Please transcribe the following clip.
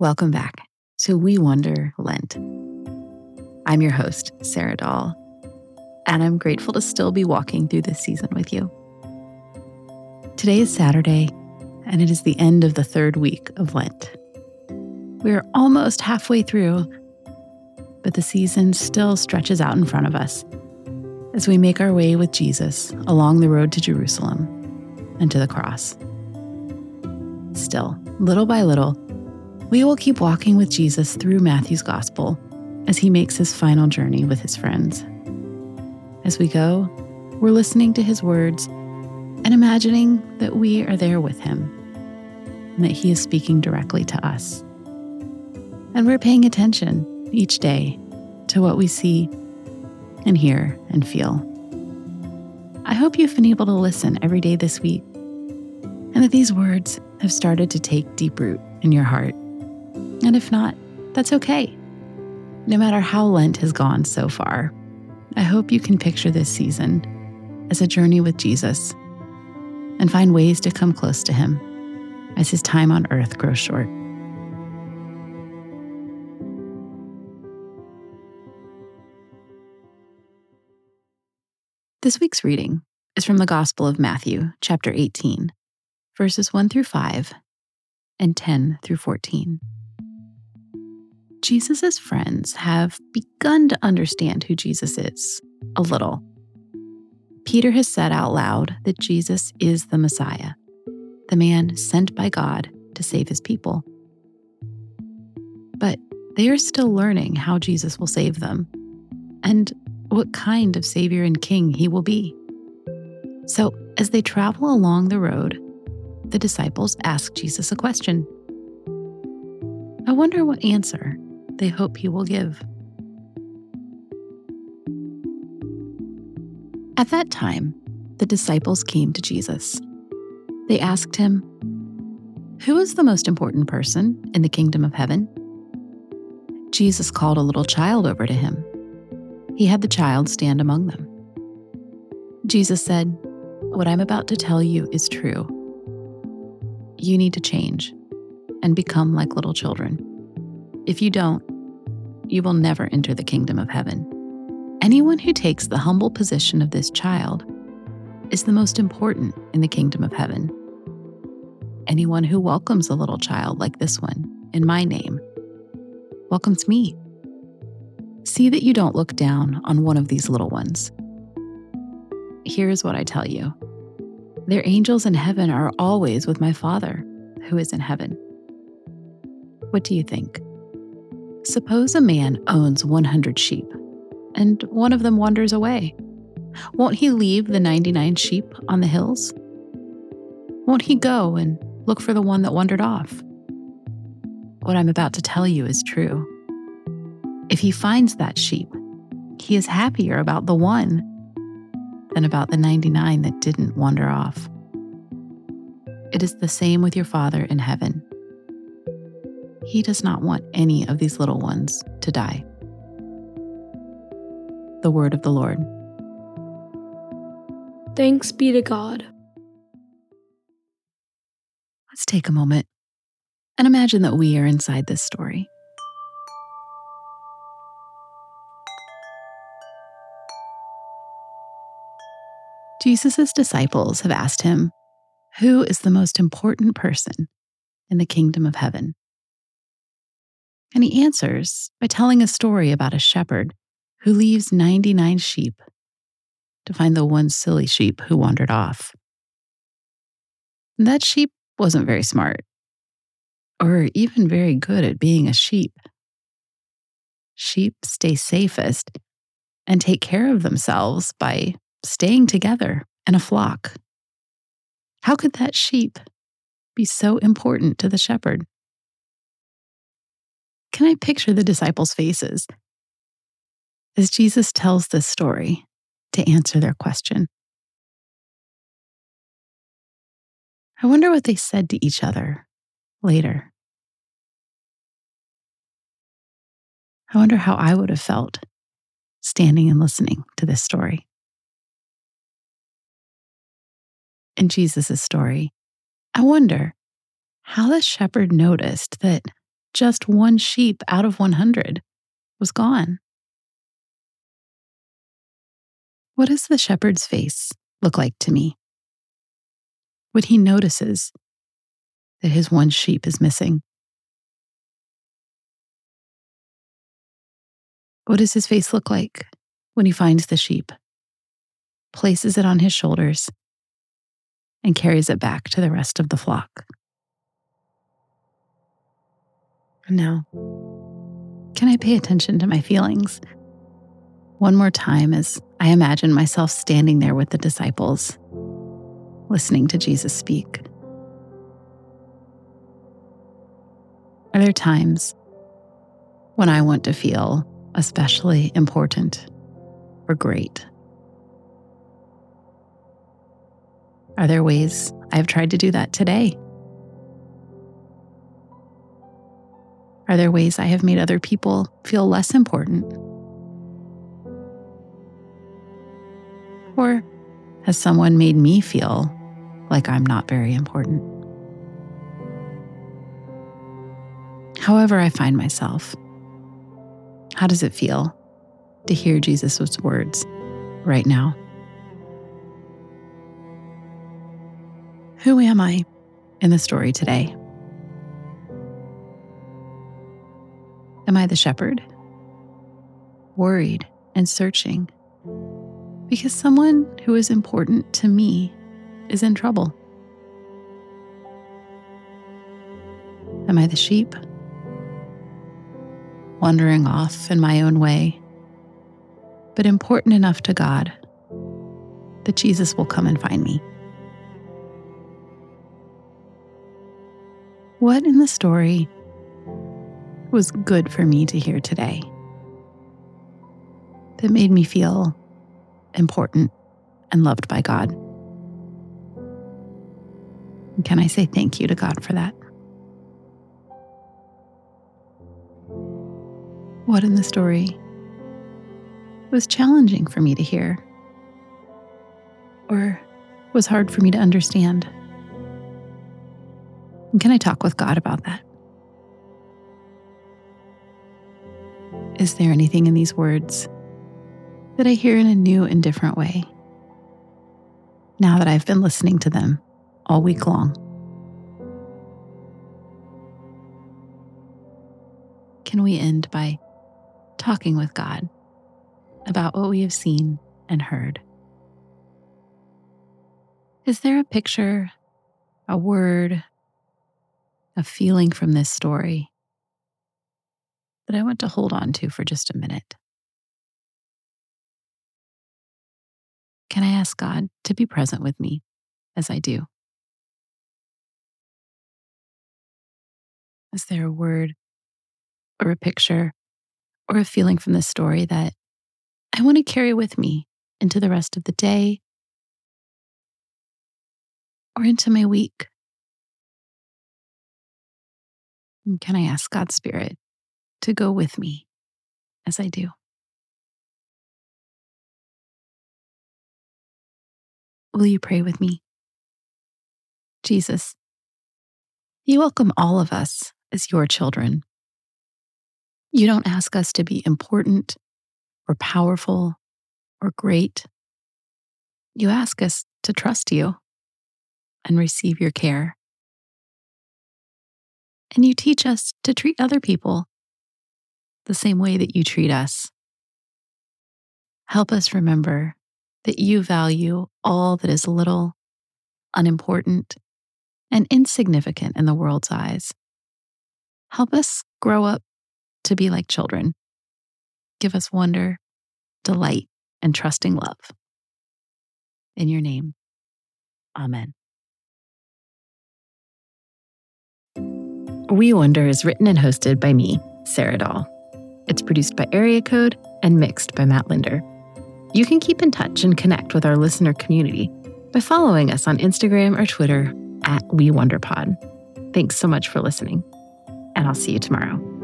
Welcome back to We Wonder Lent. I'm your host, Sarah Dahl, and I'm grateful to still be walking through this season with you. Today is Saturday, and it is the end of the third week of Lent. We are almost halfway through, but the season still stretches out in front of us as we make our way with Jesus along the road to Jerusalem and to the cross. Still, little by little, we will keep walking with Jesus through Matthew's Gospel as he makes his final journey with his friends. As we go, we're listening to his words and imagining that we are there with him and that he is speaking directly to us. And we're paying attention each day to what we see and hear and feel. I hope you've been able to listen every day this week and that these words have started to take deep root in your heart. And if not, that's okay. No matter how Lent has gone so far, I hope you can picture this season as a journey with Jesus and find ways to come close to Him as His time on earth grows short. This week's reading is from the Gospel of Matthew, chapter 18, verses 1 through 5 and 10 through 14. Jesus' friends have begun to understand who Jesus is a little. Peter has said out loud that Jesus is the Messiah, the man sent by God to save his people. But they are still learning how Jesus will save them and what kind of Savior and King he will be. So, as they travel along the road, the disciples ask Jesus a question. I wonder what answer they hope he will give. At that time, the disciples came to Jesus. They asked him, Who is the most important person in the kingdom of heaven? Jesus called a little child over to him. He had the child stand among them. Jesus said, What I'm about to tell you is true. You need to change and become like little children. If you don't, you will never enter the kingdom of heaven. Anyone who takes the humble position of this child is the most important in the kingdom of heaven. Anyone who welcomes a little child like this one in my name welcomes me. See that you don't look down on one of these little ones. Here's what I tell you their angels in heaven are always with my Father who is in heaven. What do you think? Suppose a man owns 100 sheep and one of them wanders away. Won't he leave the 99 sheep on the hills? Won't he go and look for the one that wandered off? What I'm about to tell you is true. If he finds that sheep, he is happier about the one than about the 99 that didn't wander off. It is the same with your Father in heaven. He does not want any of these little ones to die. The word of the Lord. Thanks be to God. Let's take a moment and imagine that we are inside this story. Jesus' disciples have asked him, Who is the most important person in the kingdom of heaven? And he answers by telling a story about a shepherd who leaves 99 sheep to find the one silly sheep who wandered off. That sheep wasn't very smart or even very good at being a sheep. Sheep stay safest and take care of themselves by staying together in a flock. How could that sheep be so important to the shepherd? Can I picture the disciples' faces as Jesus tells this story to answer their question? I wonder what they said to each other later. I wonder how I would have felt standing and listening to this story. In Jesus' story, I wonder how the shepherd noticed that just one sheep out of 100 was gone. What does the shepherd's face look like to me? When he notices that his one sheep is missing. What does his face look like when he finds the sheep, places it on his shoulders, and carries it back to the rest of the flock? Now, can I pay attention to my feelings? One more time as I imagine myself standing there with the disciples, listening to Jesus speak. Are there times when I want to feel especially important or great? Are there ways I've tried to do that today? Are there ways I have made other people feel less important? Or has someone made me feel like I'm not very important? However, I find myself, how does it feel to hear Jesus' words right now? Who am I in the story today? Am I the shepherd? Worried and searching because someone who is important to me is in trouble? Am I the sheep? Wandering off in my own way, but important enough to God that Jesus will come and find me. What in the story was good for me to hear today that made me feel important and loved by God. Can I say thank you to God for that? What in the story was challenging for me to hear or was hard for me to understand? And can I talk with God about that? Is there anything in these words that I hear in a new and different way now that I've been listening to them all week long? Can we end by talking with God about what we have seen and heard? Is there a picture, a word, a feeling from this story that I want to hold on to for just a minute. Can I ask God to be present with me as I do? Is there a word or a picture or a feeling from this story that I want to carry with me into the rest of the day or into my week? And can I ask God's Spirit to go with me as I do. Will you pray with me? Jesus, you welcome all of us as your children. You don't ask us to be important or powerful or great. You ask us to trust you and receive your care. And you teach us to treat other people the same way that you treat us. Help us remember that you value all that is little, unimportant, and insignificant in the world's eyes. Help us grow up to be like children. Give us wonder, delight, and trusting love. In your name, Amen. We Wonder is written and hosted by me, Sarah Dahl. It's produced by Area Code and mixed by Matt Linder. You can keep in touch and connect with our listener community by following us on Instagram or Twitter at WeWonderPod. Thanks so much for listening, and I'll see you tomorrow.